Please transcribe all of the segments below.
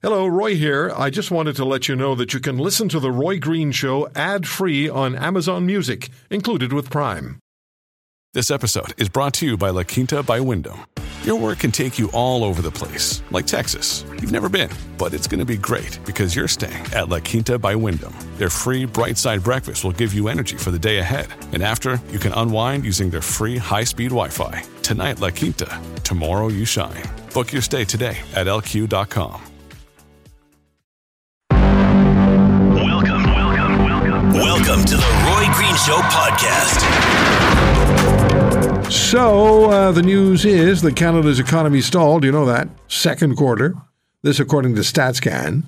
Hello, Roy here. I just wanted to let you know that you can listen to The Roy Green Show ad free on Amazon Music, included with Prime. This episode is brought to you by La Quinta by Wyndham. Your work can take you all over the place, like Texas. You've never been, but it's going to be great because you're staying at La Quinta by Wyndham. Their free bright side breakfast will give you energy for the day ahead. And after, you can unwind using their free high speed Wi Fi. Tonight, La Quinta. Tomorrow, you shine. Book your stay today at lq.com. welcome. To the Roy Green Show podcast. So, uh, the news is that Canada's economy stalled. You know that? Second quarter. This, according to StatsCan.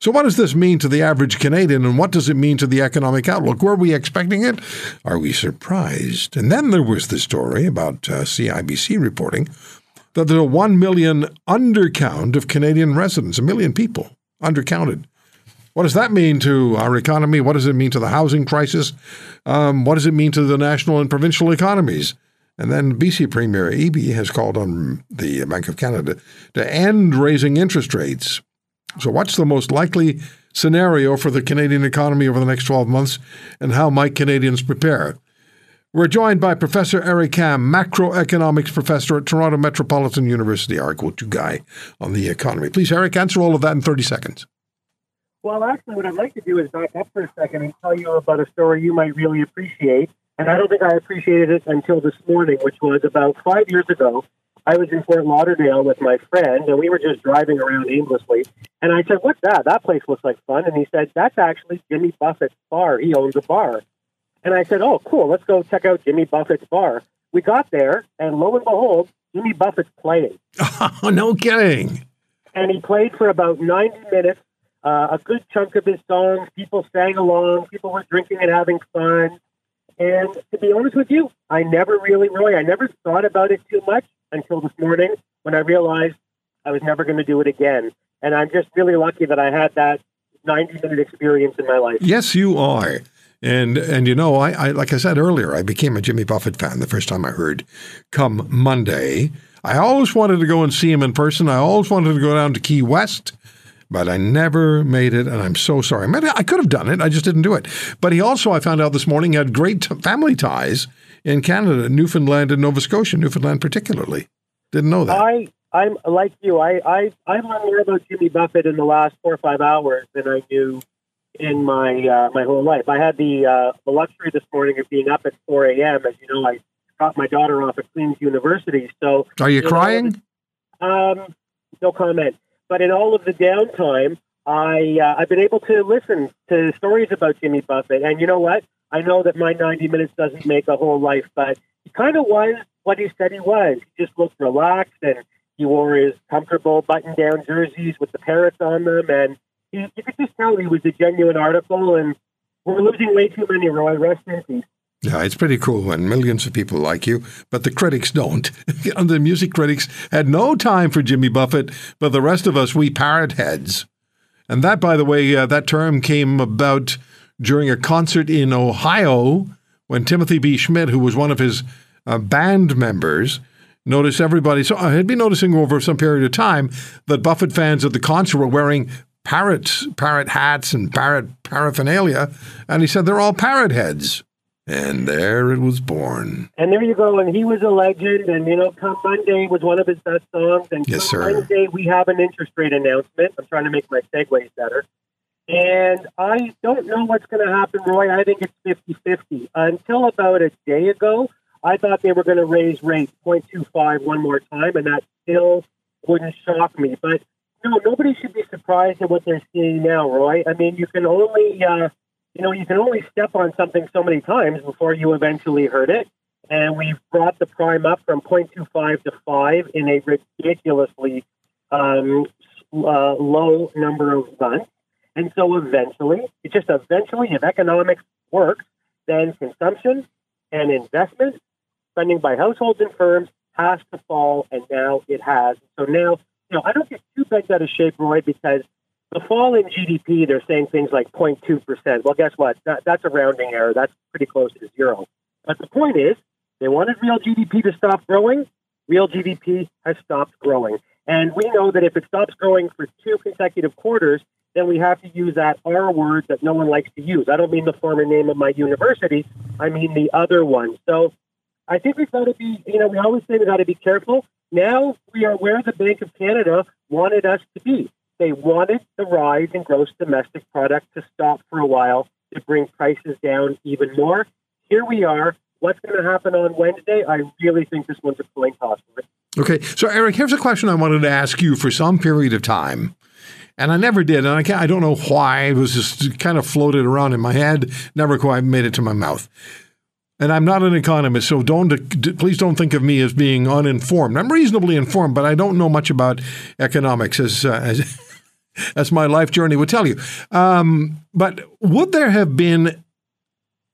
So, what does this mean to the average Canadian, and what does it mean to the economic outlook? Were we expecting it? Are we surprised? And then there was the story about uh, CIBC reporting that there's a 1 million undercount of Canadian residents, a million people undercounted. What does that mean to our economy? What does it mean to the housing crisis? Um, what does it mean to the national and provincial economies? And then BC Premier Eby has called on the Bank of Canada to end raising interest rates. So, what's the most likely scenario for the Canadian economy over the next 12 months, and how might Canadians prepare? We're joined by Professor Eric Kam, macroeconomics professor at Toronto Metropolitan University, our go-to guy on the economy. Please, Eric, answer all of that in 30 seconds. Well, actually, what I'd like to do is back up for a second and tell you about a story you might really appreciate. And I don't think I appreciated it until this morning, which was about five years ago. I was in Fort Lauderdale with my friend, and we were just driving around aimlessly. And I said, What's that? That place looks like fun. And he said, That's actually Jimmy Buffett's bar. He owns a bar. And I said, Oh, cool. Let's go check out Jimmy Buffett's bar. We got there, and lo and behold, Jimmy Buffett's playing. Oh, no kidding. And he played for about 90 minutes uh, a good chunk of his songs. People sang along. People were drinking and having fun. And to be honest with you, I never really, Roy, I never thought about it too much until this morning when I realized I was never going to do it again. And I'm just really lucky that I had that 90 minute experience in my life. Yes, you are. And and you know, I, I like I said earlier, I became a Jimmy Buffett fan the first time I heard come Monday. I always wanted to go and see him in person. I always wanted to go down to Key West but I never made it, and I'm so sorry. Maybe I could have done it, I just didn't do it. But he also, I found out this morning, had great t- family ties in Canada, Newfoundland and Nova Scotia, Newfoundland particularly. Didn't know that. I, I'm like you. I, I, I learned more about Jimmy Buffett in the last four or five hours than I knew in my uh, my whole life. I had the uh, the luxury this morning of being up at 4 a.m. As you know, I dropped my daughter off at Queen's University. So, are you, you crying? Know, um, no comment. But in all of the downtime, I uh, I've been able to listen to stories about Jimmy Buffett, and you know what? I know that my 90 minutes doesn't make a whole life, but he kind of was what he said he was. He just looked relaxed, and he wore his comfortable button-down jerseys with the parrots on them, and you could just tell he was a genuine article. And we're losing way too many, Roy. Rest in peace. Yeah, it's pretty cool when millions of people like you, but the critics don't. the music critics had no time for Jimmy Buffett, but the rest of us, we parrot heads. And that, by the way, uh, that term came about during a concert in Ohio when Timothy B. Schmit, who was one of his uh, band members, noticed everybody. So I had been noticing over some period of time that Buffett fans at the concert were wearing parrot parrot hats and parrot paraphernalia, and he said they're all parrot heads. And there it was born. And there you go. And he was a legend. And, you know, Come Monday was one of his best songs. And yes, Come sir. Monday, we have an interest rate announcement. I'm trying to make my segues better. And I don't know what's going to happen, Roy. I think it's 50 50. Until about a day ago, I thought they were going to raise rates 0.25 one more time. And that still wouldn't shock me. But, no, nobody should be surprised at what they're seeing now, Roy. I mean, you can only. Uh, you know, you can only step on something so many times before you eventually hurt it. And we've brought the prime up from 0.25 to 5 in a ridiculously um, uh, low number of months. And so eventually, it just eventually, if economics works, then consumption and investment, spending by households and firms has to fall, and now it has. So now, you know, I don't get too bent out of shape, Roy, because the fall in GDP, they're saying things like 0.2%. Well, guess what? That, that's a rounding error. That's pretty close to zero. But the point is, they wanted real GDP to stop growing. Real GDP has stopped growing. And we know that if it stops growing for two consecutive quarters, then we have to use that R word that no one likes to use. I don't mean the former name of my university. I mean the other one. So I think we've got to be, you know, we always say we've got to be careful. Now we are where the Bank of Canada wanted us to be. They wanted the rise in gross domestic product to stop for a while to bring prices down even more. Here we are. What's going to happen on Wednesday? I really think this one's a coin toss. Okay, so Eric, here's a question I wanted to ask you for some period of time. And I never did, and I, can't, I don't know why. It was just kind of floated around in my head, never quite made it to my mouth. And I'm not an economist, so don't please don't think of me as being uninformed. I'm reasonably informed, but I don't know much about economics, as uh, as, as my life journey would tell you. Um, but would there have been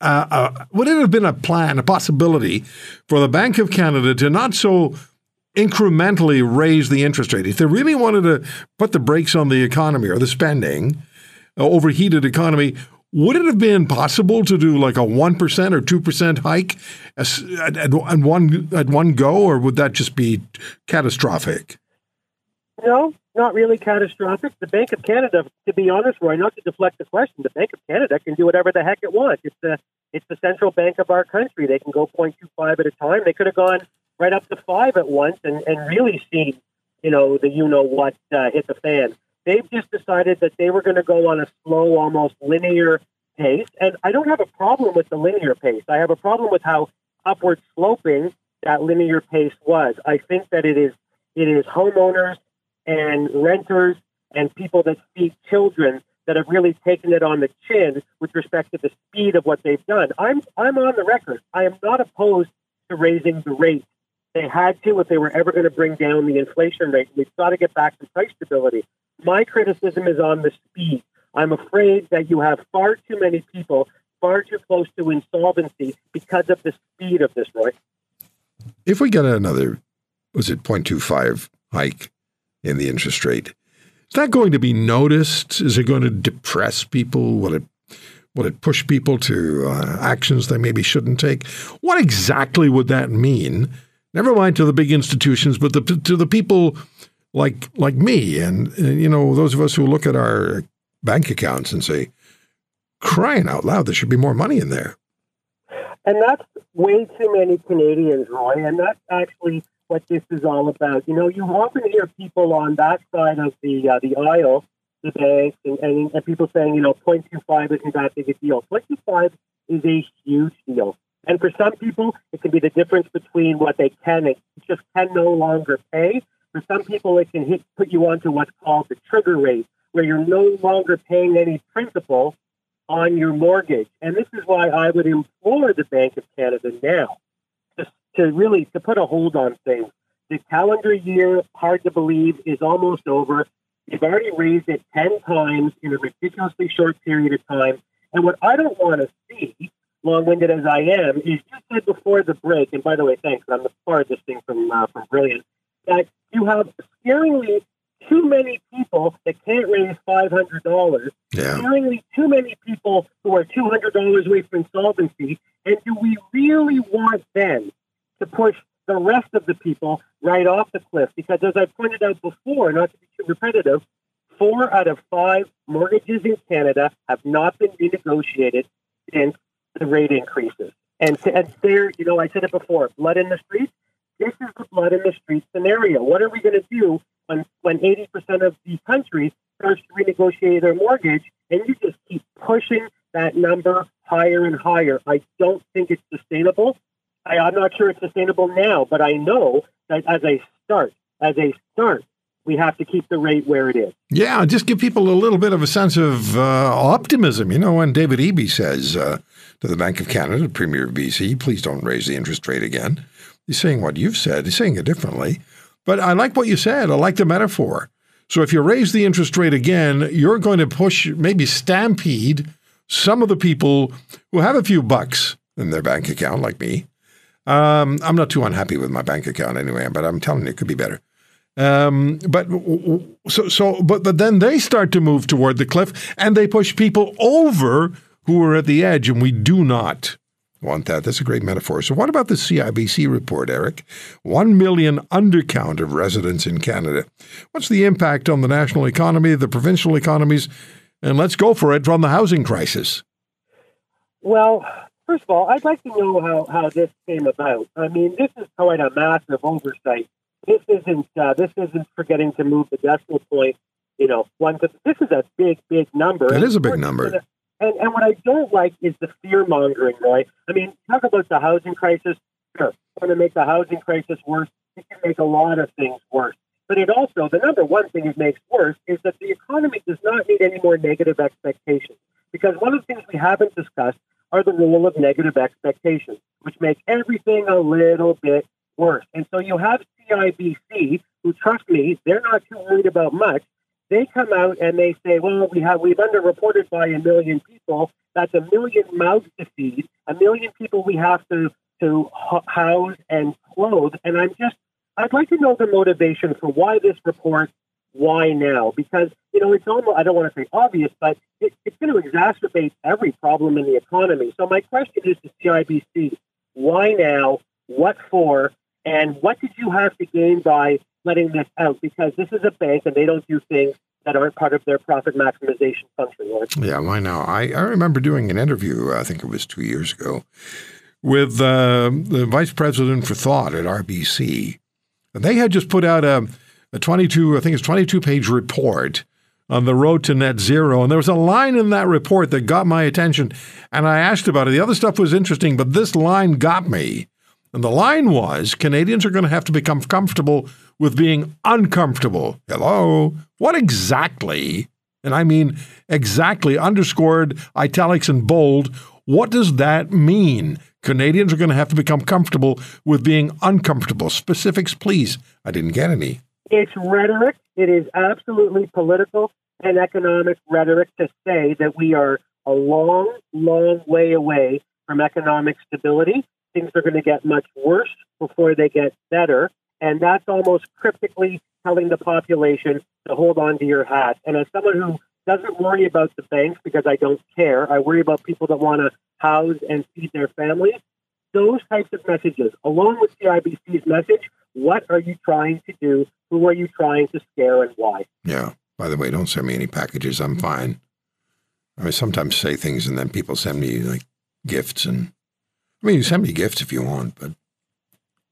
would it have been a plan, a possibility for the Bank of Canada to not so incrementally raise the interest rate. If they really wanted to put the brakes on the economy or the spending, uh, overheated economy, would it have been possible to do like a 1% or 2% hike at, at, at, one, at one go, or would that just be catastrophic? No, not really catastrophic. The Bank of Canada, to be honest, Roy, not to deflect the question, the Bank of Canada can do whatever the heck it wants. It's the it's the central bank of our country. They can go 0.25 at a time. They could have gone right up to five at once and, and really seen, you know, the you know what uh, hit the fan. They've just decided that they were going to go on a slow, almost linear pace. And I don't have a problem with the linear pace. I have a problem with how upward sloping that linear pace was. I think that it is it is homeowners and renters and people that feed children that have really taken it on the chin with respect to the speed of what they've done. I'm I'm on the record. I am not opposed to raising the rate they had to if they were ever going to bring down the inflation rate. We've got to get back to price stability. My criticism is on the speed. I'm afraid that you have far too many people far too close to insolvency because of the speed of this, Roy. If we get another, was it 0.25 hike in the interest rate, is that going to be noticed? Is it going to depress people? Will it will it push people to uh, actions they maybe shouldn't take? What exactly would that mean Never mind to the big institutions, but the, to the people like like me and, and you know those of us who look at our bank accounts and say, crying out loud, there should be more money in there. And that's way too many Canadians, Roy. And that's actually what this is all about. You know, you often hear people on that side of the uh, the aisle, the banks, and, and, and people saying, you know, 0.25 isn't that big a deal. 0.25 is a huge deal. And for some people, it can be the difference between what they can and just can no longer pay. For some people, it can hit, put you onto what's called the trigger rate, where you're no longer paying any principal on your mortgage. And this is why I would implore the Bank of Canada now to, really to put a hold on things. The calendar year, hard to believe, is almost over. They've already raised it 10 times in a ridiculously short period of time. And what I don't want to see long-winded as I am, is you said before the break, and by the way, thanks, I'm the farthest thing from uh, from brilliant, that you have scaringly too many people that can't raise five hundred dollars. Yeah. Scaringly too many people who are two hundred dollars away from insolvency. And do we really want then to push the rest of the people right off the cliff? Because as I pointed out before, not to be too repetitive, four out of five mortgages in Canada have not been renegotiated since the rate increases. And, and there, you know, I said it before, blood in the streets. This is the blood in the streets scenario. What are we going to do when, when 80% of the country starts to renegotiate their mortgage and you just keep pushing that number higher and higher? I don't think it's sustainable. I, I'm not sure it's sustainable now, but I know that as a start, as a start, we have to keep the rate where it is. Yeah, just give people a little bit of a sense of uh, optimism. You know, when David Eby says uh, to the Bank of Canada, Premier of BC, please don't raise the interest rate again, he's saying what you've said. He's saying it differently. But I like what you said. I like the metaphor. So if you raise the interest rate again, you're going to push, maybe stampede some of the people who have a few bucks in their bank account, like me. Um, I'm not too unhappy with my bank account anyway, but I'm telling you, it could be better. Um, but so so but but then they start to move toward the cliff and they push people over who are at the edge, and we do not Want that? That's a great metaphor. So, what about the CIBC report, Eric? One million undercount of residents in Canada. What's the impact on the national economy, the provincial economies, and let's go for it from the housing crisis? Well, first of all, I'd like to know how, how this came about. I mean, this is quite a massive oversight. This isn't uh, this isn't forgetting to move the decimal point. You know, one. This is a big, big number. It is a big number. And, and what I don't like is the fear mongering, right? I mean, talk about the housing crisis. Sure, going to make the housing crisis worse. It can make a lot of things worse. But it also, the number one thing it makes worse is that the economy does not need any more negative expectations. Because one of the things we haven't discussed are the rule of negative expectations, which make everything a little bit worse. And so you have CIBC, who trust me, they're not too worried about much. They come out and they say, well, we have we've underreported by a million people. That's a million mouths to feed, a million people we have to to house and clothe. And I'm just, I'd like to know the motivation for why this report, why now? Because you know, it's almost I don't want to say obvious, but it, it's going to exacerbate every problem in the economy. So my question is to CIBC: Why now? What for? And what did you have to gain by letting this out? Because this is a bank and they don't do things that aren't part of their profit maximization function. Right? Yeah, why now? I, I remember doing an interview, I think it was two years ago, with uh, the vice president for thought at RBC. And they had just put out a, a 22, I think it's 22 page report on the road to net zero. And there was a line in that report that got my attention. And I asked about it. The other stuff was interesting, but this line got me. And the line was Canadians are going to have to become comfortable with being uncomfortable. Hello? What exactly, and I mean exactly, underscored, italics, and bold, what does that mean? Canadians are going to have to become comfortable with being uncomfortable. Specifics, please. I didn't get any. It's rhetoric. It is absolutely political and economic rhetoric to say that we are a long, long way away from economic stability things are going to get much worse before they get better. And that's almost cryptically telling the population to hold on to your hat. And as someone who doesn't worry about the banks because I don't care, I worry about people that want to house and feed their families. Those types of messages, along with CIBC's message, what are you trying to do? Who are you trying to scare and why? Yeah. By the way, don't send me any packages. I'm fine. I sometimes say things and then people send me like gifts and I mean, you send me gifts if you want, but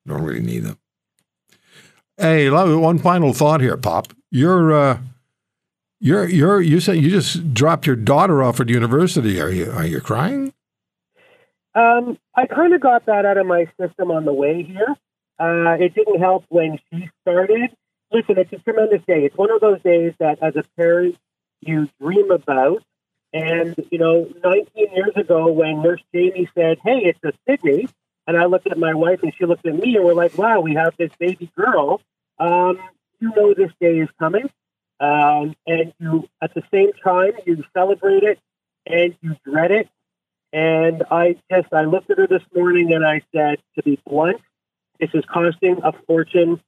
don't really need them. Hey, love one final thought here, Pop. You're, uh, you're, you're, you said you just dropped your daughter off at university. Are you, are you crying? Um, I kind of got that out of my system on the way here. Uh, it didn't help when she started. Listen, it's a tremendous day. It's one of those days that, as a parent, you dream about and, you know, 19 years ago when Nurse Jamie said, hey, it's a Sydney, and I looked at my wife and she looked at me and we're like, wow, we have this baby girl. Um, you know this day is coming. Um, and you, at the same time, you celebrate it and you dread it. And I just, I looked at her this morning and I said, to be blunt, this is costing a fortune.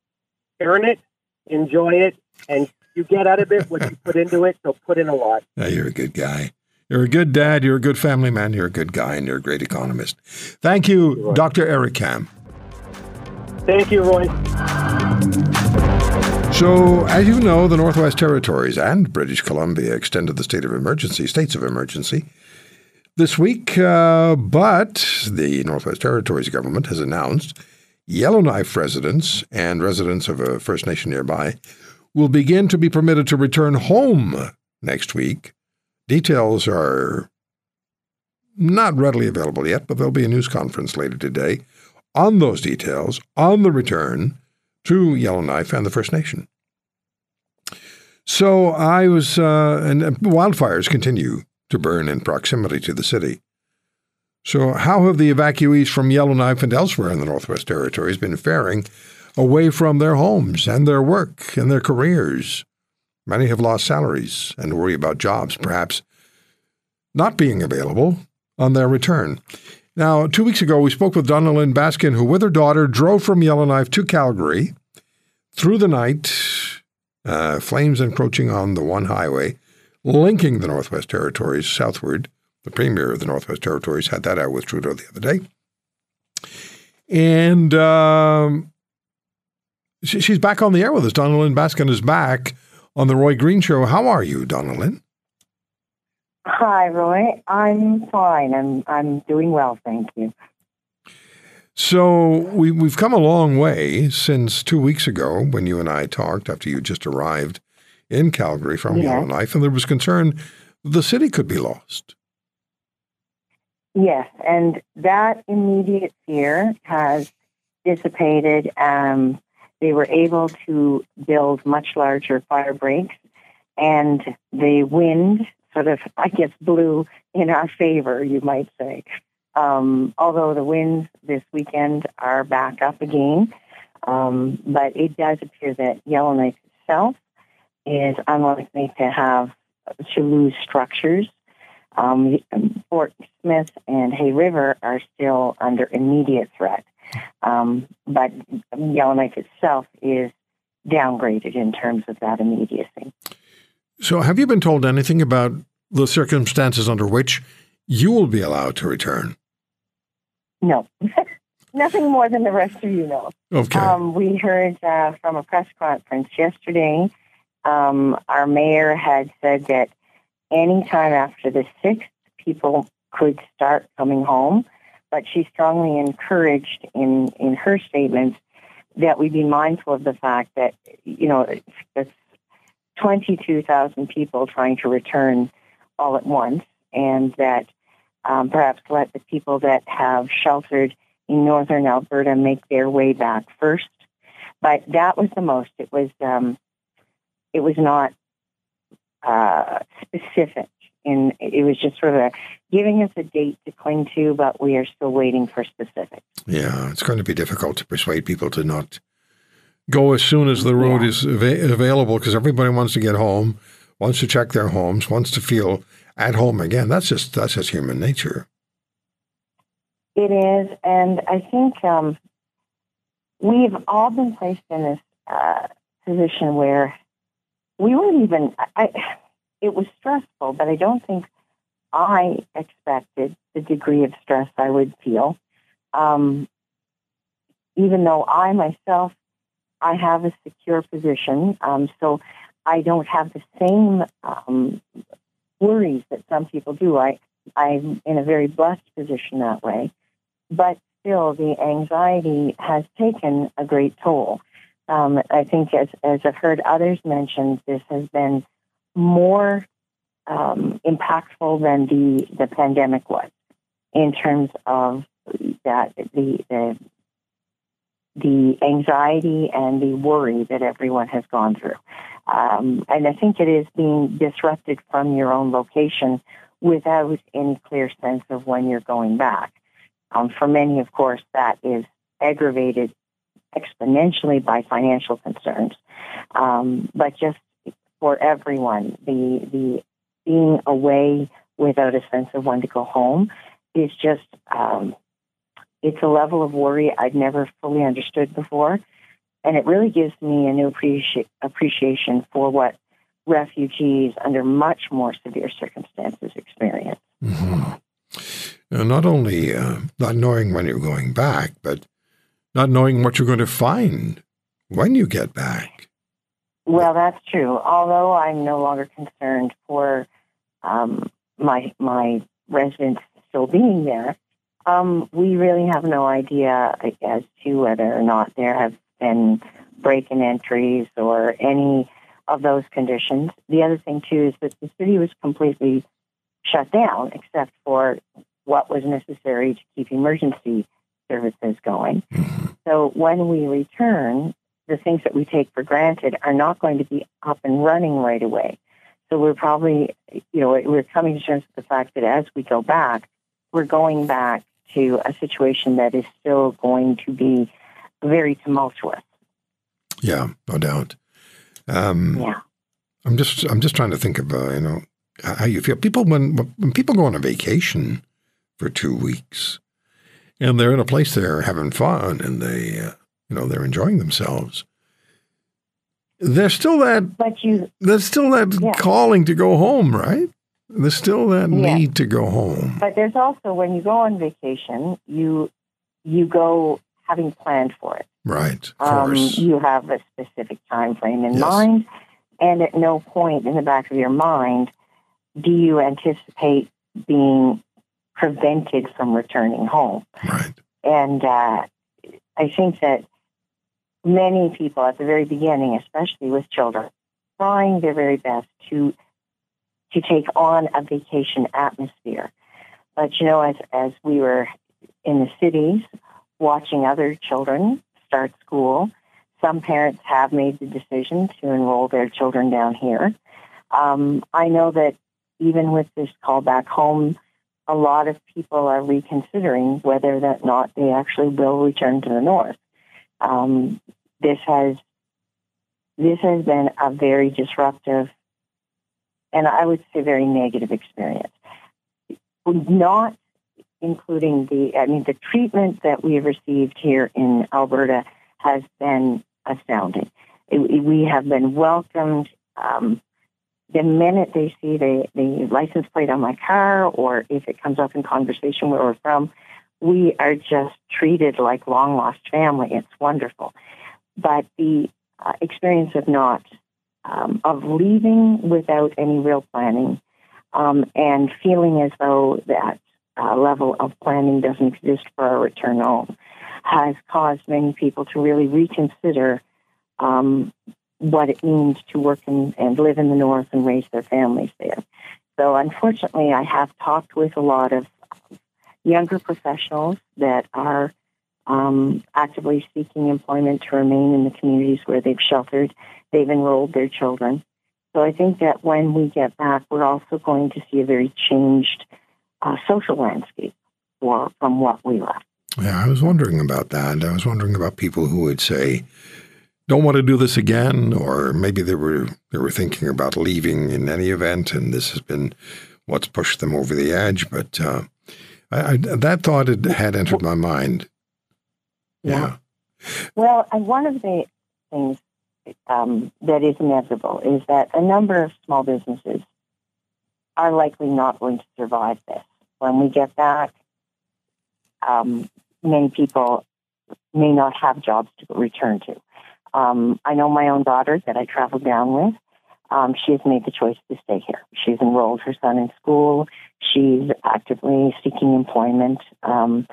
Earn it, enjoy it, and you get out of it what you put into it. So put in a lot. Yeah, you're a good guy. You're a good dad. You're a good family man. You're a good guy, and you're a great economist. Thank you, you Dr. Eric Kam. Thank you, Roy. So, as you know, the Northwest Territories and British Columbia extended the state of emergency, states of emergency, this week. Uh, but the Northwest Territories government has announced Yellowknife residents and residents of a First Nation nearby will begin to be permitted to return home next week Details are not readily available yet, but there'll be a news conference later today on those details on the return to Yellowknife and the First Nation. So I was, uh, and wildfires continue to burn in proximity to the city. So, how have the evacuees from Yellowknife and elsewhere in the Northwest Territories been faring away from their homes and their work and their careers? Many have lost salaries and worry about jobs, perhaps not being available on their return. Now, two weeks ago, we spoke with Donna-Lynn Baskin, who, with her daughter, drove from Yellowknife to Calgary through the night, uh, flames encroaching on the one highway linking the Northwest Territories southward the premier of the Northwest Territories, had that out with Trudeau the other day. And um, she, she's back on the air with us. Donna-Lynn Baskin is back on the Roy Green Show. How are you, Donna-Lynn? Hi, Roy. I'm fine. I'm I'm doing well, thank you. So we we've come a long way since two weeks ago when you and I talked after you just arrived in Calgary from Yes. Yellowknife, and there was concern the city could be lost. Yes, and that immediate fear has dissipated. Um, they were able to build much larger fire breaks, and the wind sort of, I guess, blew in our favor, you might say. Um, although the winds this weekend are back up again, um, but it does appear that Yellowknife itself is unlikely to have to lose structures. Um, Fort Smith and Hay River are still under immediate threat, um, but Yellowknife itself is downgraded in terms of that immediacy. So have you been told anything about the circumstances under which you will be allowed to return? No, nothing more than the rest of you know. Okay. Um, we heard uh, from a press conference yesterday. Um, our mayor had said that anytime after the sixth, people could start coming home, but she strongly encouraged in in her statements that we be mindful of the fact that you know it's, it's twenty two thousand people trying to return all at once, and that um, perhaps let the people that have sheltered in northern Alberta make their way back first. But that was the most. It was um, it was not uh, specific. And it was just sort of a, giving us a date to cling to, but we are still waiting for specifics. yeah, it's going to be difficult to persuade people to not go as soon as the road Yeah. is ava- available because everybody wants to get home, wants to check their homes, wants to feel at home again. That's just that's just human nature. It is, and I think um, we've all been placed in this uh, position where we weren't even. I, it was stressful, but I don't think I expected the degree of stress I would feel. Um, even though I myself, I have a secure position, um, so I don't have the same um, worries that some people do. I I'm in a very blessed position that way. But still, the anxiety has taken a great toll. Um, I think, as, as I've heard others mention, this has been more um, impactful than the, the pandemic was in terms of that the, the the anxiety and the worry that everyone has gone through. Um, and I think it is being disrupted from your own location without any clear sense of when you're going back. Um, for many, of course, that is aggravated exponentially by financial concerns. Um, but just for everyone, the the being away without a sense of when to go home is just um, it's a level of worry I'd never fully understood before, and it really gives me a new appreci- appreciation for what refugees under much more severe circumstances experience. Mhm. Now, not only uh, not knowing when you're going back, but not knowing what you're going to find when you get back. Well, that's true. Although I'm no longer concerned for um, my my residents still being there, um, we really have no idea as to whether or not there have been break-in entries or any of those conditions. The other thing too is that the city was completely shut down, except for what was necessary to keep emergency services going. So when we return, the things that we take for granted are not going to be up and running right away. So we're probably, you know, we're coming to terms with the fact that as we go back, we're going back to a situation that is still going to be very tumultuous. Yeah, no doubt. Um, Yeah. I'm just I'm just trying to think of uh, you know how you feel. People when when people go on a vacation for two weeks and they're in a place they're having fun and they uh, you know they're enjoying themselves. There's still that But you, there's still that Yeah. calling to go home, right? There's still that Yeah. need to go home. But there's also when you go on vacation, you you go having planned for it. Right. Of Um, course. you have a specific time frame in Yes. mind, and at no point in the back of your mind do you anticipate being prevented from returning home. right. And uh, I think that many people at the very beginning, especially with children, trying their very best to to take on a vacation atmosphere. But you know, as as we were in the cities watching other children start school, some parents have made the decision to enroll their children down here. Um, I know that even with this call back home, a lot of people are reconsidering whether or not they actually will return to the north. Um, this has this has been a very disruptive and I would say very negative experience. Not including the, I mean, the treatment that we have received here in Alberta has been astounding. It- we have been welcomed. Um, the minute they see the, the license plate on my car, or if it comes up in conversation where we're from, we are just treated like long lost family. It's wonderful. But the uh, experience of not, um, of leaving without any real planning, um, and feeling as though that uh, level of planning doesn't exist for our return home has caused many people to really reconsider um, what it means to work in, and live in the north and raise their families there. So, unfortunately, I have talked with a lot of younger professionals that are um, actively seeking employment to remain in the communities where they've sheltered, they've enrolled their children. So I think that when we get back, we're also going to see a very changed uh, social landscape for, from what we left. Yeah, I was wondering about that. I was wondering about people who would say, "Don't want to do this again," or maybe they were they were thinking about leaving in any event, and this has been what's pushed them over the edge. But uh, I, I, that thought had, had entered my mind. Yeah. Well, and one of the things um, that is inevitable is that a number of small businesses are likely not going to survive this. When we get back, um, many people may not have jobs to return to. Um, I know my own daughter that I traveled down with. Um, she has made the choice to stay here. She's enrolled her son in school. She's actively seeking employment. Um,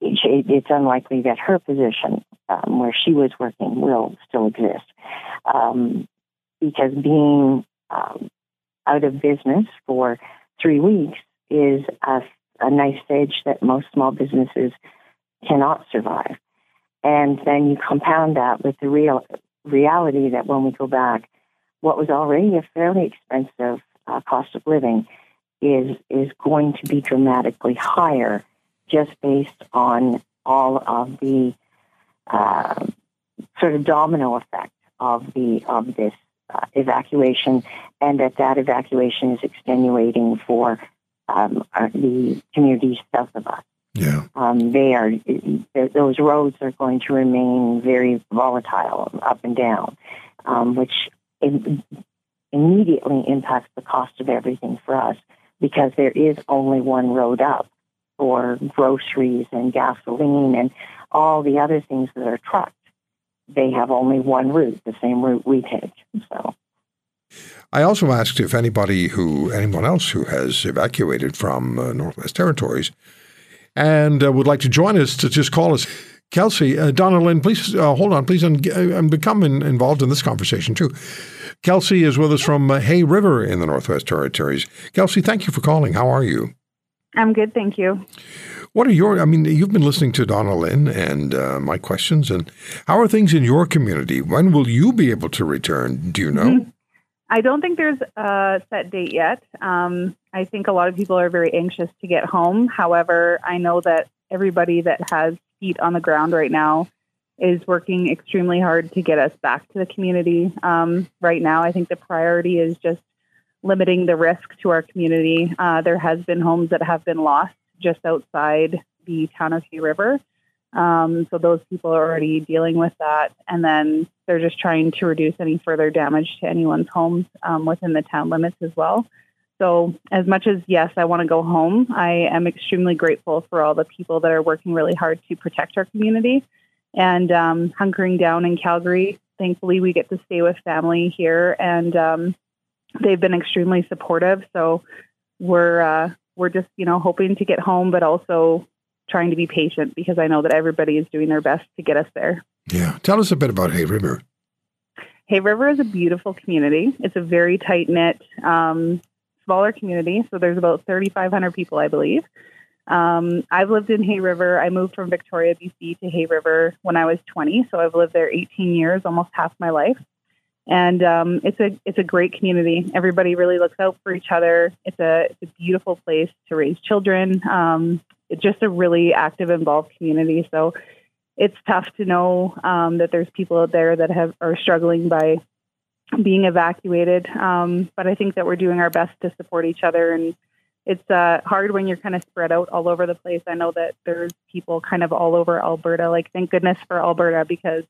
it- it's unlikely that her position um, where she was working will still exist um, because being um, out of business for three weeks is a, a nice edge that most small businesses cannot survive. And then you compound that with the real reality that when we go back, what was already a fairly expensive uh, cost of living is is going to be dramatically higher just based on all of the uh, sort of domino effect of the of this uh, evacuation, and that that evacuation is extenuating for um, our, the communities south of us. Yeah. Um, they are those roads are going to remain very volatile, up and down, um, which im- immediately impacts the cost of everything for us because there is only one road up for groceries and gasoline and all the other things that are trucked. They have only one route, the same route we take. So. I also asked if anybody who, anyone else who has evacuated from uh, Northwest Territories and uh, would like to join us to just call us. Kelsey, uh, Donna Lynn, please uh, hold on, please, and, and become in, involved in this conversation too. Kelsey is with us from uh, Hay River in the Northwest Territories. Kelsey, thank you for calling. How are you? I'm good, thank you. What are your, I mean, you've been listening to Donna Lynn and uh, my questions, and how are things in your community? When will you be able to return? Do you know? I don't think there's a set date yet. Um, I think a lot of people are very anxious to get home. However, I know that everybody that has feet on the ground right now is working extremely hard to get us back to the community. Um, right now, I think the priority is just limiting the risk to our community. Uh, there has been homes that have been lost just outside the town of Hay River. Um, so those people are already dealing with that, and then they're just trying to reduce any further damage to anyone's homes um, within the town limits as well. So, as much as yes, I want to go home, I am extremely grateful for all the people that are working really hard to protect our community and um, hunkering down in Calgary. Thankfully, we get to stay with family here, and um, they've been extremely supportive. So, we're uh, we're just you know hoping to get home, but also trying to be patient because I know that everybody is doing their best to get us there. Yeah, tell us a bit about Hay River. Hay River is a beautiful community. It's a very tight knit, um, smaller community. So there's about 3,500 people, I believe. Um, I've lived in Hay River. I moved from Victoria, BC to Hay River when I was 20. So I've lived there 18 years, almost half my life. And um, it's a it's a great community. Everybody really looks out for each other. It's a it's a beautiful place to raise children. Um, just a really active, involved community. So it's tough to know um, that there's people out there that have are struggling by being evacuated. Um, but I think that we're doing our best to support each other, and it's uh, hard when you're kind of spread out all over the place. I know that there's people kind of all over Alberta. Like, thank goodness for Alberta because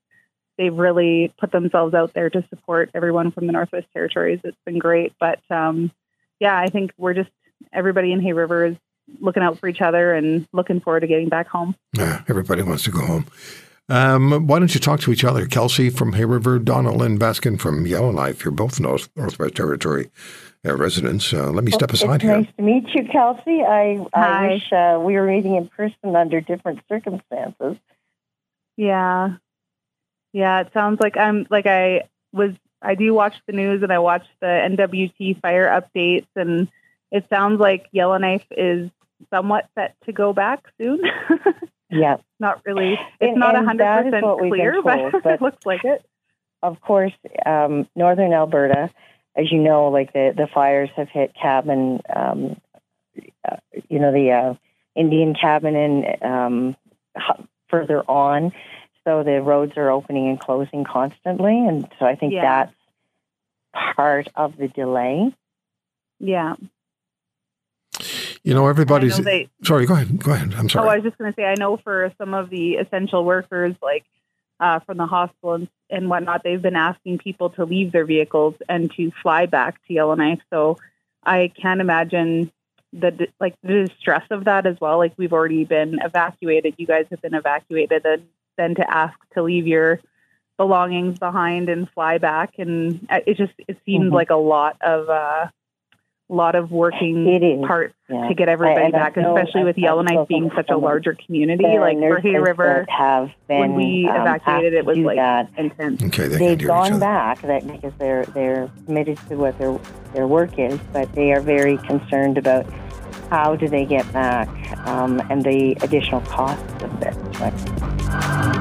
they've really put themselves out there to support everyone from the Northwest Territories. It's been great, but um, yeah, I think we're just everybody in Hay River is looking out for each other and looking forward to getting back home. Yeah, everybody wants to go home. Um, why don't you talk to each other? Kelsey from Hay River, Donna Lynn Baskin from Yellowknife. You're both North, Northwest Territory uh, residents. Uh, let me step aside it's here. Nice to meet you, Kelsey. I, I Hi. wish uh, we were meeting in person under different circumstances. Yeah. Yeah, it sounds like I'm like I was I do watch the news and I watch the NWT fire updates and it sounds like Yellowknife is somewhat set to go back soon. Yeah. not really it's And- not a and hundred that is percent what we've been clear, told, but, but- it looks like it. Of course, um, northern Alberta, as you know, like the, the fires have hit cabin, um, uh, you know, the uh, Indian cabin and um, further on. So the roads are opening and closing constantly. And so I think Yeah. that's part of the delay. Yeah. You know, everybody's. know they sorry, go ahead. Go ahead. I'm sorry. Oh. I was just going to say, I know for some of the essential workers, like uh, from the hospital and, and whatnot, they've been asking people to leave their vehicles and to fly back to Yellowknife. So I can't imagine the like the distress of that as well. Like we've already been evacuated, you guys have been evacuated, and then to ask to leave your belongings behind and fly back, and uh, it just it seems Mhm. like a lot of uh, lot of working It is. parts Yeah. to get everybody and I back, know- especially with I've- I've Yellowknife being such a larger community. Like for Hay River, have been when we um, evacuated, it was like that. intense. okay, they they've can hear each gone back that because they're they're committed to what their their work is, but they are very concerned about how do they get back um, and the additional costs of this. Right?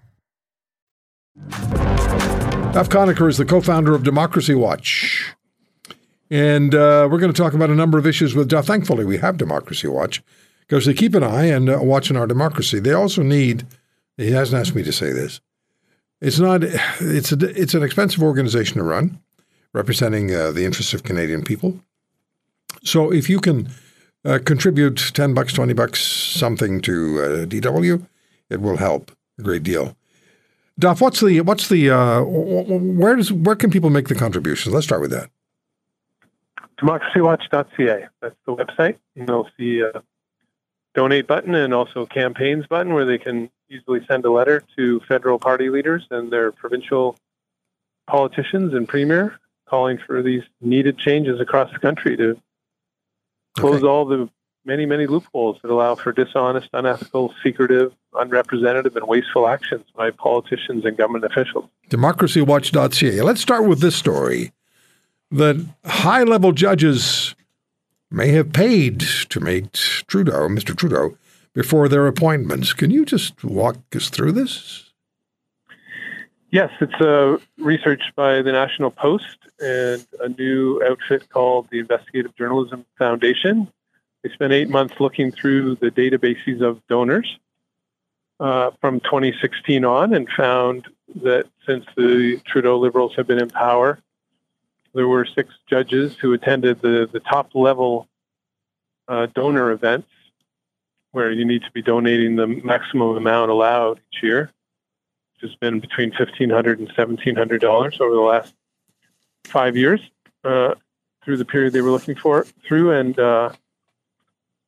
Duff Conacher is the co-founder of Democracy Watch. And uh, we're going to talk about a number of issues with Duff. Thankfully, we have Democracy Watch because they keep an eye and uh, watching our democracy. They also need, he hasn't asked me to say this, it's not, it's, a, it's an expensive organization to run, representing uh, the interests of Canadian people. So if you can uh, contribute 10 bucks, 20 bucks, something to uh, DW, it will help a great deal. Duff, what's the what's the uh, wh- wh- where does where can people make the contributions? Let's start with that. democracywatch.ca. That's the website. And you'll see a donate button and also campaigns button where they can easily send a letter to federal party leaders and their provincial politicians and premier calling for these needed changes across the country to close Okay. all the many, many loopholes that allow for dishonest, unethical, secretive, unrepresentative, and wasteful actions by politicians and government officials. democracywatch.ca. Let's start with this story that high level judges may have paid to meet Trudeau, Mr. Trudeau, before their appointments. Can you just walk us through this? Yes, it's a research by the National Post and a new outfit called the Investigative Journalism Foundation. They spent eight months looking through the databases of donors uh, from 2016 on and found that since the Trudeau Liberals have been in power, there were six judges who attended the, the top level uh, donor events where you need to be donating the maximum amount allowed each year which has been between fifteen hundred and seventeen hundred dollars over the last five years uh, through the period they were looking for through, and uh,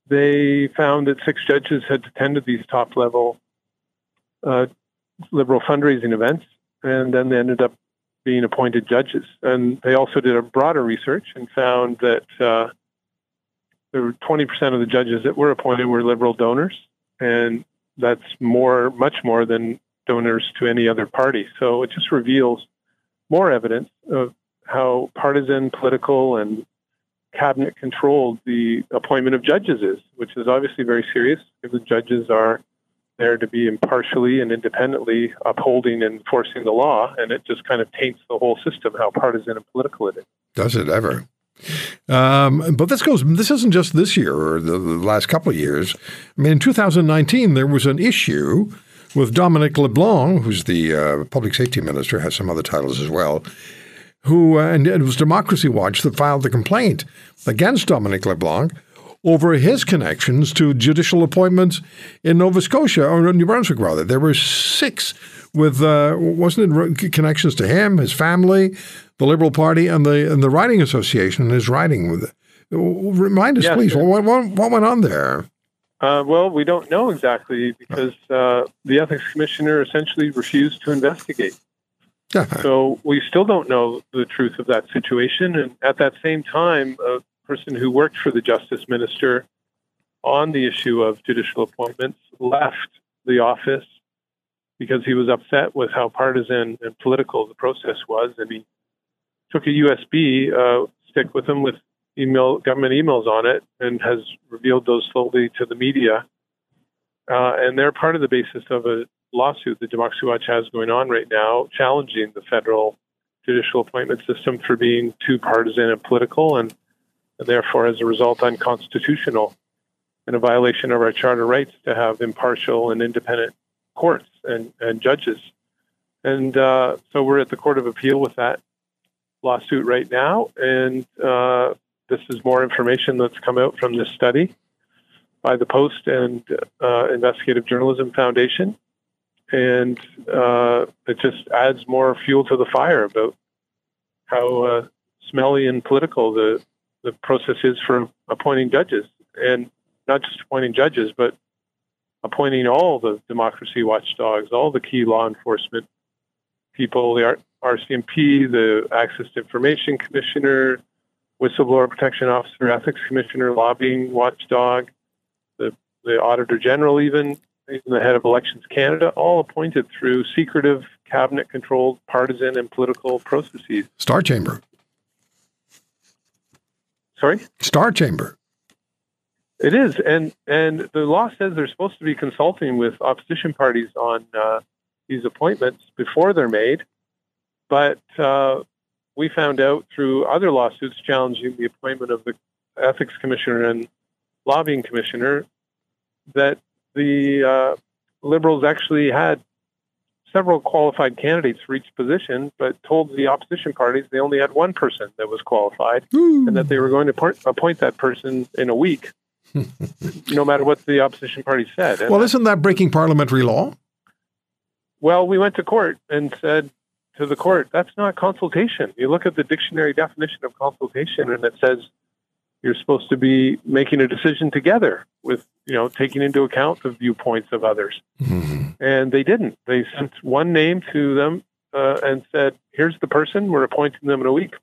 they found that six judges had attended these top level uh, liberal fundraising events, and then they ended up being appointed judges. And they also did a broader research and found that uh, there were twenty percent of the judges that were appointed were liberal donors, and that's more, much more than donors to any other party. So it just reveals more evidence of how partisan, political, and cabinet controlled the appointment of judges is, which is obviously very serious the judges are there to be impartially and independently upholding and enforcing the law, and it just kind of taints the whole system how partisan and political it is. Does it ever? Um, but this goes. This isn't just this year or the, the last couple of years. I mean, in 2019, there was an issue with Dominic LeBlanc, who's the uh, public safety minister, has some other titles as well. Who uh, and it was Democracy Watch that filed the complaint against Dominic LeBlanc over his connections to judicial appointments in Nova Scotia or New Brunswick, rather. There were six with uh, wasn't it connections to him, his family, the Liberal Party, and the and the Riding Association, and his riding with. It. Remind us, Yes, please, what, what, what went on there? Uh, well, we don't know exactly because uh, the ethics commissioner essentially refused to investigate. So we still don't know the truth of that situation. And at that same time, a person who worked for the justice minister on the issue of judicial appointments left the office because he was upset with how partisan and political the process was. And he took a USB uh, stick with him with email government emails on it and has revealed those slowly to the media. Uh, and they're part of the basis of a lawsuit that Democracy Watch has going on right now, challenging the federal judicial appointment system for being too partisan and political, and, and therefore, as a result, unconstitutional and a violation of our charter rights to have impartial and independent courts and, and judges. And uh, so we're at the Court of Appeal with that lawsuit right now, and uh, this is more information that's come out from this study by the Post and uh, Investigative Journalism Foundation and uh, it just adds more fuel to the fire about how uh, smelly and political the the process is for appointing judges, and not just appointing judges, but appointing all the democracy watchdogs, all the key law enforcement people, the RCMP, the Access to Information Commissioner, Whistleblower Protection Officer, Ethics Commissioner, Lobbying Watchdog, the the Auditor General, even the head of Elections Canada, all appointed through secretive, cabinet controlled, partisan, and political processes. Star Chamber. Sorry? Star Chamber. It is. And, and the law says they're supposed to be consulting with opposition parties on uh, these appointments before they're made. But uh, we found out through other lawsuits challenging the appointment of the ethics commissioner and lobbying commissioner that the uh, Liberals actually had several qualified candidates for each position, but told the opposition parties they only had one person that was qualified and that they were going to appoint, appoint that person in a week, no matter what the opposition party said. And Well, isn't that breaking parliamentary law? well, we went to court and said to the court, that's not consultation. You look at the dictionary definition of consultation, and it says you're supposed to be making a decision together with, you know, taking into account the viewpoints of others. And they didn't. They sent one name to them uh, and said, here's the person. We're appointing them in a week.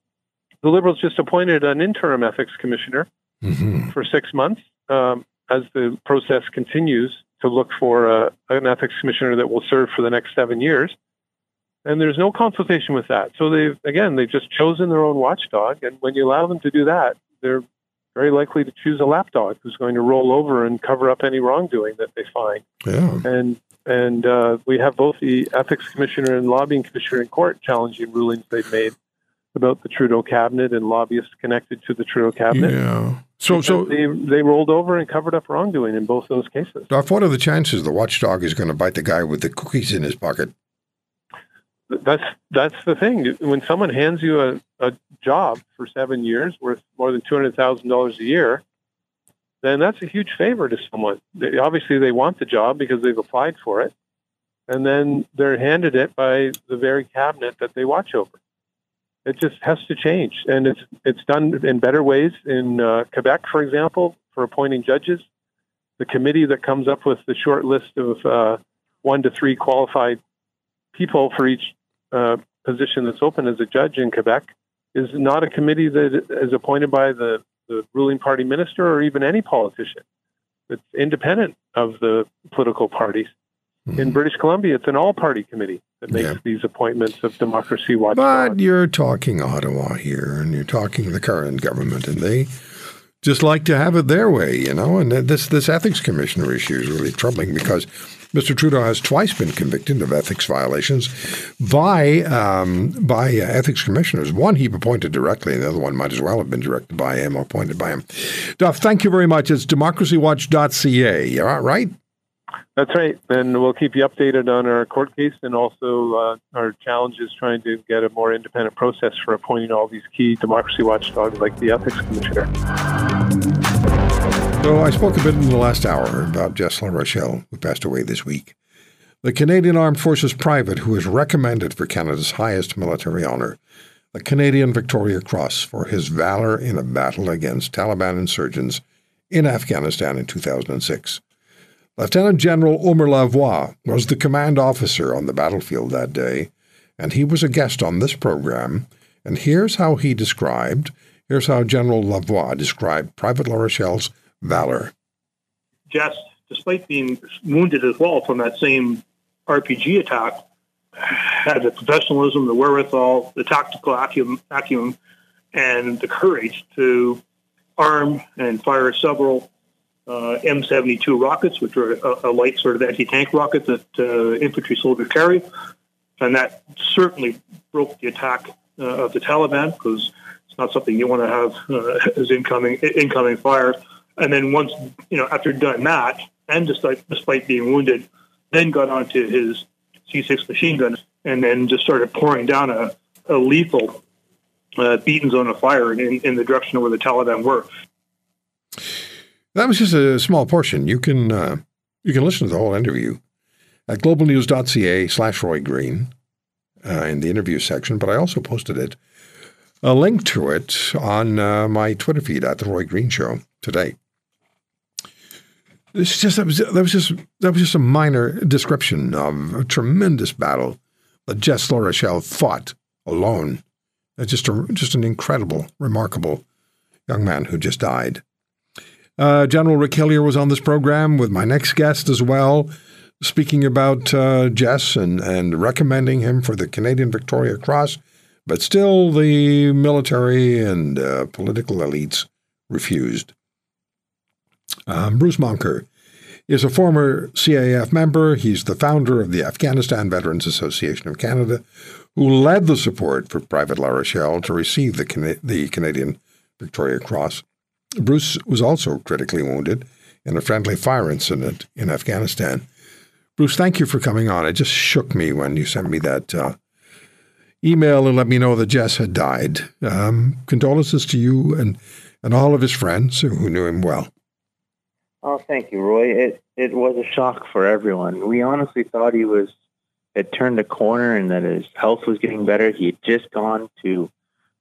The Liberals just appointed an interim ethics commissioner mm-hmm. for six months um, as the process continues to look for a, an ethics commissioner that will serve for the next seven years. And there's no consultation with that. So they've, again, they've just chosen their own watchdog. And when you allow them to do that, they're very likely to choose a lapdog who's going to roll over and cover up any wrongdoing that they find. Yeah. And and uh, we have both the ethics commissioner and lobbying commissioner in court challenging rulings they've made about the Trudeau cabinet and lobbyists connected to the Trudeau cabinet. Yeah. So, so they, they rolled over and covered up wrongdoing in both those cases. Duff, what are the chances the watchdog is going to bite the guy with the cookies in his pocket? That's that's the thing. When someone hands you a, a job for seven years worth more than two hundred thousand dollars a year, then that's a huge favor to someone. They, obviously, they want the job because they've applied for it, and then they're handed it by the very cabinet that they watch over. It just has to change, and it's it's done in better ways in uh, Quebec, for example, for appointing judges. The committee that comes up with the short list of uh, one to three qualified people for each uh, position that's open as a judge in Quebec is not a committee that is appointed by the, the ruling party minister or even any politician. It's independent of the political parties. Mm-hmm. In British Columbia, it's an all-party committee that makes yeah. these appointments of Democracy Watch. But you're talking Ottawa here, and you're talking the current government, and they just like to have it their way, you know. And this this ethics commissioner issue is really troubling because Mr. Trudeau has twice been convicted of ethics violations by um, by uh, ethics commissioners. One he appointed directly, and the other one might as well have been directed by him, or appointed by him. Duff, thank you very much. It's democracywatch.ca. Right? That's right, and we'll keep you updated on our court case and also uh, our challenges trying to get a more independent process for appointing all these key democracy watchdogs like the ethics commissioner. So I spoke a bit in the last hour about Jess Larochelle, who passed away this week. The Canadian Armed Forces private who was recommended for Canada's highest military honor, the Canadian Victoria Cross, for his valor in a battle against Taliban insurgents in Afghanistan in 2006. Lieutenant General Omer Lavoie was the command officer on the battlefield that day, and he was a guest on this program. And here's how he described, here's how General Lavoie described Private Larochelle's valor. Jess, despite being wounded as well from that same RPG attack, had the professionalism, the wherewithal, the tactical acumen, and the courage to arm and fire several uh, M72 rockets, which are a, a, light sort of anti-tank rocket that uh, infantry soldiers carry. And that certainly broke the attack uh, of the Taliban because it's not something you want to have uh, as incoming incoming fire. And then once, you know, after done that, and despite, despite being wounded, then got onto his C6 machine gun and then just started pouring down a, a lethal uh, beaten zone of fire in, in the direction of where the Taliban were. That was just a small portion. You can uh, you can listen to the whole interview at globalnews.ca slash Roy Green uh, in the interview section, but I also posted it, a link to it on uh, my Twitter feed at The Roy Green Show today. It's just that was that was just that was just a minor description of a tremendous battle that Jess Larochelle fought alone. It's just a just an incredible, remarkable young man who just died. Uh, General Rick Hillier was on this program with my next guest as well, speaking about uh, Jess and, and recommending him for the Canadian Victoria Cross. But still, the military and uh, political elites refused. Um, Bruce Moncur is a former CAF member. He's the founder of the Afghanistan Veterans Association of Canada, who led the support for Private Larochelle to receive the, Can- the Canadian Victoria Cross. Bruce was also critically wounded in a friendly fire incident in Afghanistan. Bruce, thank you for coming on. It just shook me when you sent me that uh, email and let me know that Jess had died. Um, condolences to you and, and all of his friends who knew him well. Oh, thank you, Roy. It it was a shock for everyone. We honestly thought he was had turned a corner and that his health was getting better. He had just gone to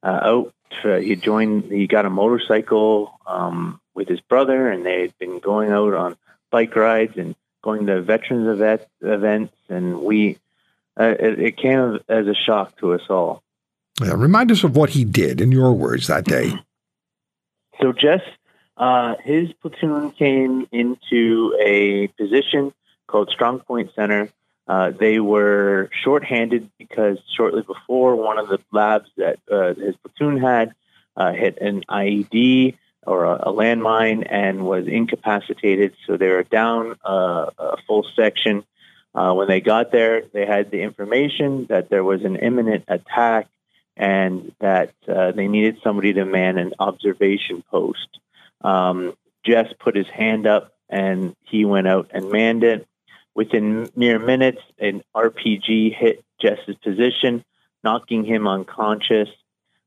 uh, out uh, he joined. He got a motorcycle um, with his brother, and they had been going out on bike rides and going to veterans event, events. And we, uh, it, it, came as a shock to us all. Yeah, remind us of what he did in your words that day. So Jess Uh, his platoon came into a position called Strong Point Center. Uh, they were shorthanded because shortly before, one of the LAVs that uh, his platoon had uh, hit an IED or a, a, landmine and was incapacitated. So they were down uh, a full section. Uh, when they got there, they had the information that there was an imminent attack and that they needed somebody to man an observation post. Um, Jess put his hand up and he went out and manned it. Within mere minutes, an RPG hit Jess's position, knocking him unconscious.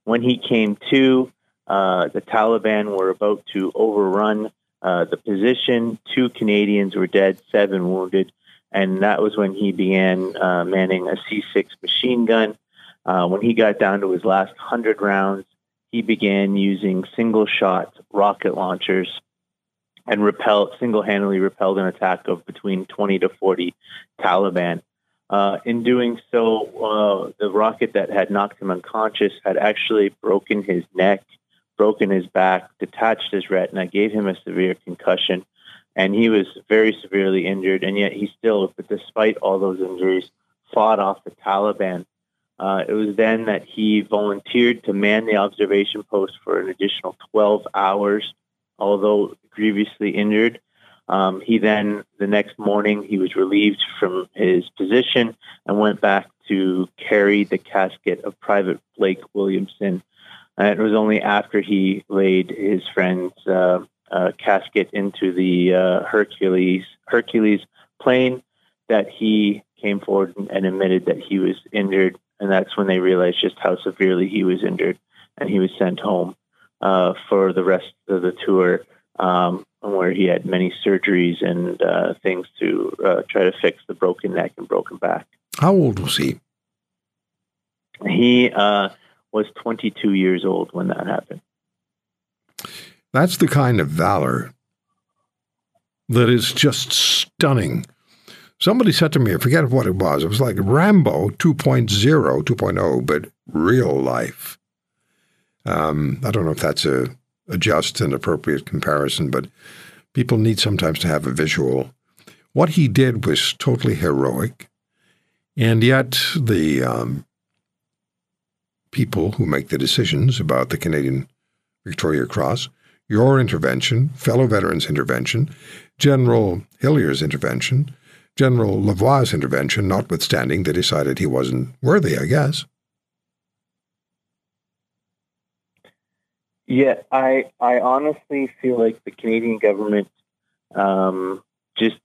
When he came to, uh, the Taliban were about to overrun uh, the position. Two Canadians were dead, seven wounded, and that was when he began uh, manning a C6 machine gun. Uh, when he got down to his last 100 rounds, he began using single shot rocket launchers and repelled, single handedly repelled an attack of between 20 to 40 Taliban. Uh, in doing so, uh, the rocket that had knocked him unconscious had actually broken his neck, broken his back, detached his retina, gave him a severe concussion, and he was very severely injured. And yet he still, despite all those injuries, fought off the Taliban. Uh, it was then that he volunteered to man the observation post for an additional 12 hours, although grievously injured. Um, he then, the next morning, he was relieved from his position and went back to carry the casket of Private Blake Williamson. And it was only after he laid his friend's uh, uh, casket into the uh, Hercules Hercules plane that he came forward and admitted that he was injured, and that's when they realized just how severely he was injured, and he was sent home uh, for the rest of the tour um, where he had many surgeries and uh, things to uh, try to fix the broken neck and broken back. How old was he? He uh, was 22 years old when that happened. That's the kind of valor that is just stunning. Somebody said to me, I forget what it was, it was like Rambo 2.0, 2.0, but real life. Um, I don't know if that's a a just and appropriate comparison, but people need sometimes to have a visual. What he did was totally heroic, and yet the um, people who make the decisions about the Canadian Victoria Cross, your intervention, fellow veterans' intervention, General Hillier's intervention, General Lavoie's intervention, notwithstanding, they decided he wasn't worthy, I guess. Yeah, I I honestly feel like the Canadian government um, just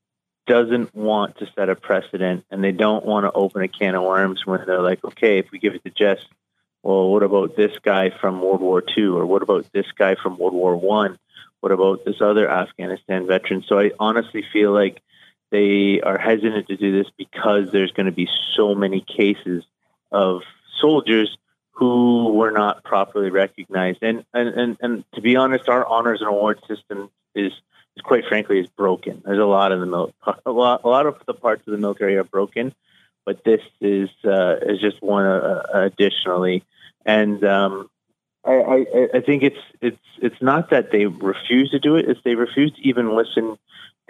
doesn't want to set a precedent, and they don't want to open a can of worms when they're like, okay, if we give it to Jess, well, what about this guy from World War II, or what about this guy from World War One? What about this other Afghanistan veteran? So I honestly feel like they are hesitant to do this because there's going to be so many cases of soldiers who were not properly recognized. And, and, and, and to be honest, our honors and award system is, is quite frankly is broken. There's a lot of the a lot a lot of the parts of the military are broken, but this is uh, is just one uh, additionally. And um, I, I, I think it's it's it's not that they refuse to do it; it's they refuse to even listen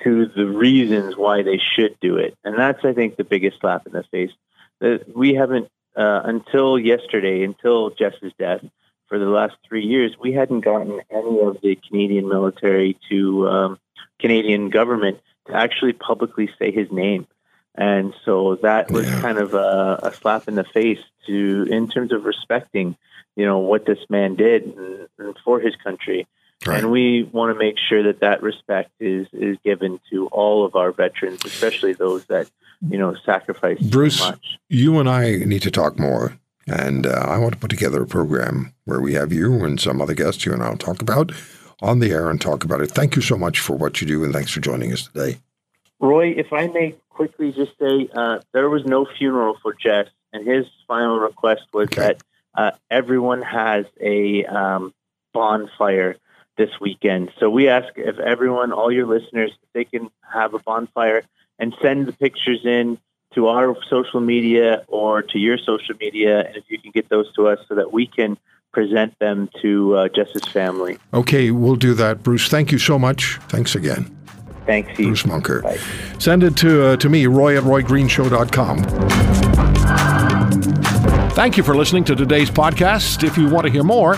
to the reasons why they should do it. And that's I think the biggest slap in the face. That we haven't uh, until yesterday, until Jess's death, for the last three years, we hadn't gotten any of the Canadian military to um, Canadian government to actually publicly say his name. And so that was yeah. kind of a, a, slap in the face to, in terms of respecting, you know, what this man did and, and for his country. Right. And we want to make sure that that respect is is given to all of our veterans, especially those that you know, sacrifice Bruce, so much. you and I need to talk more. And uh, I want to put together a program where we have you and some other guests you and I'll talk about on the air and talk about it. Thank you so much for what you do and thanks for joining us today. Roy, if I may quickly just say, uh, there was no funeral for Jess, and his final request was okay. that uh, everyone has a um, bonfire this weekend. So we ask if everyone, all your listeners, if they can have a bonfire and send the pictures in to our social media or to your social media. And if you can get those to us so that we can present them to uh, Jess's Family. Okay, we'll do that, Bruce. Thank you so much. Thanks again. Thanks, Steve. Bruce Moncur. Bye. Send it to, uh, to me, roy at roygreenshow.com. Thank you for listening to today's podcast. If you want to hear more,